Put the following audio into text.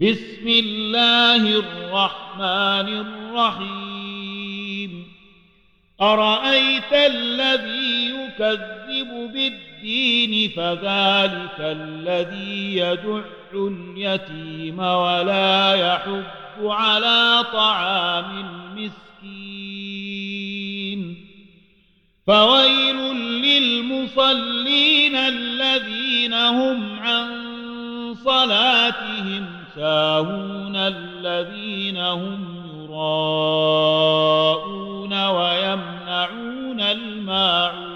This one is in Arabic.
بسم الله الرحمن الرحيم. أرأيت الذي يكذب بالدين فذلك الذي يدع اليتيم ولا يحب على طعام المسكين. فويل للمصلين الذين هم عن صلاتهم ساهون الذين هم يراءون ويمنعون الماعون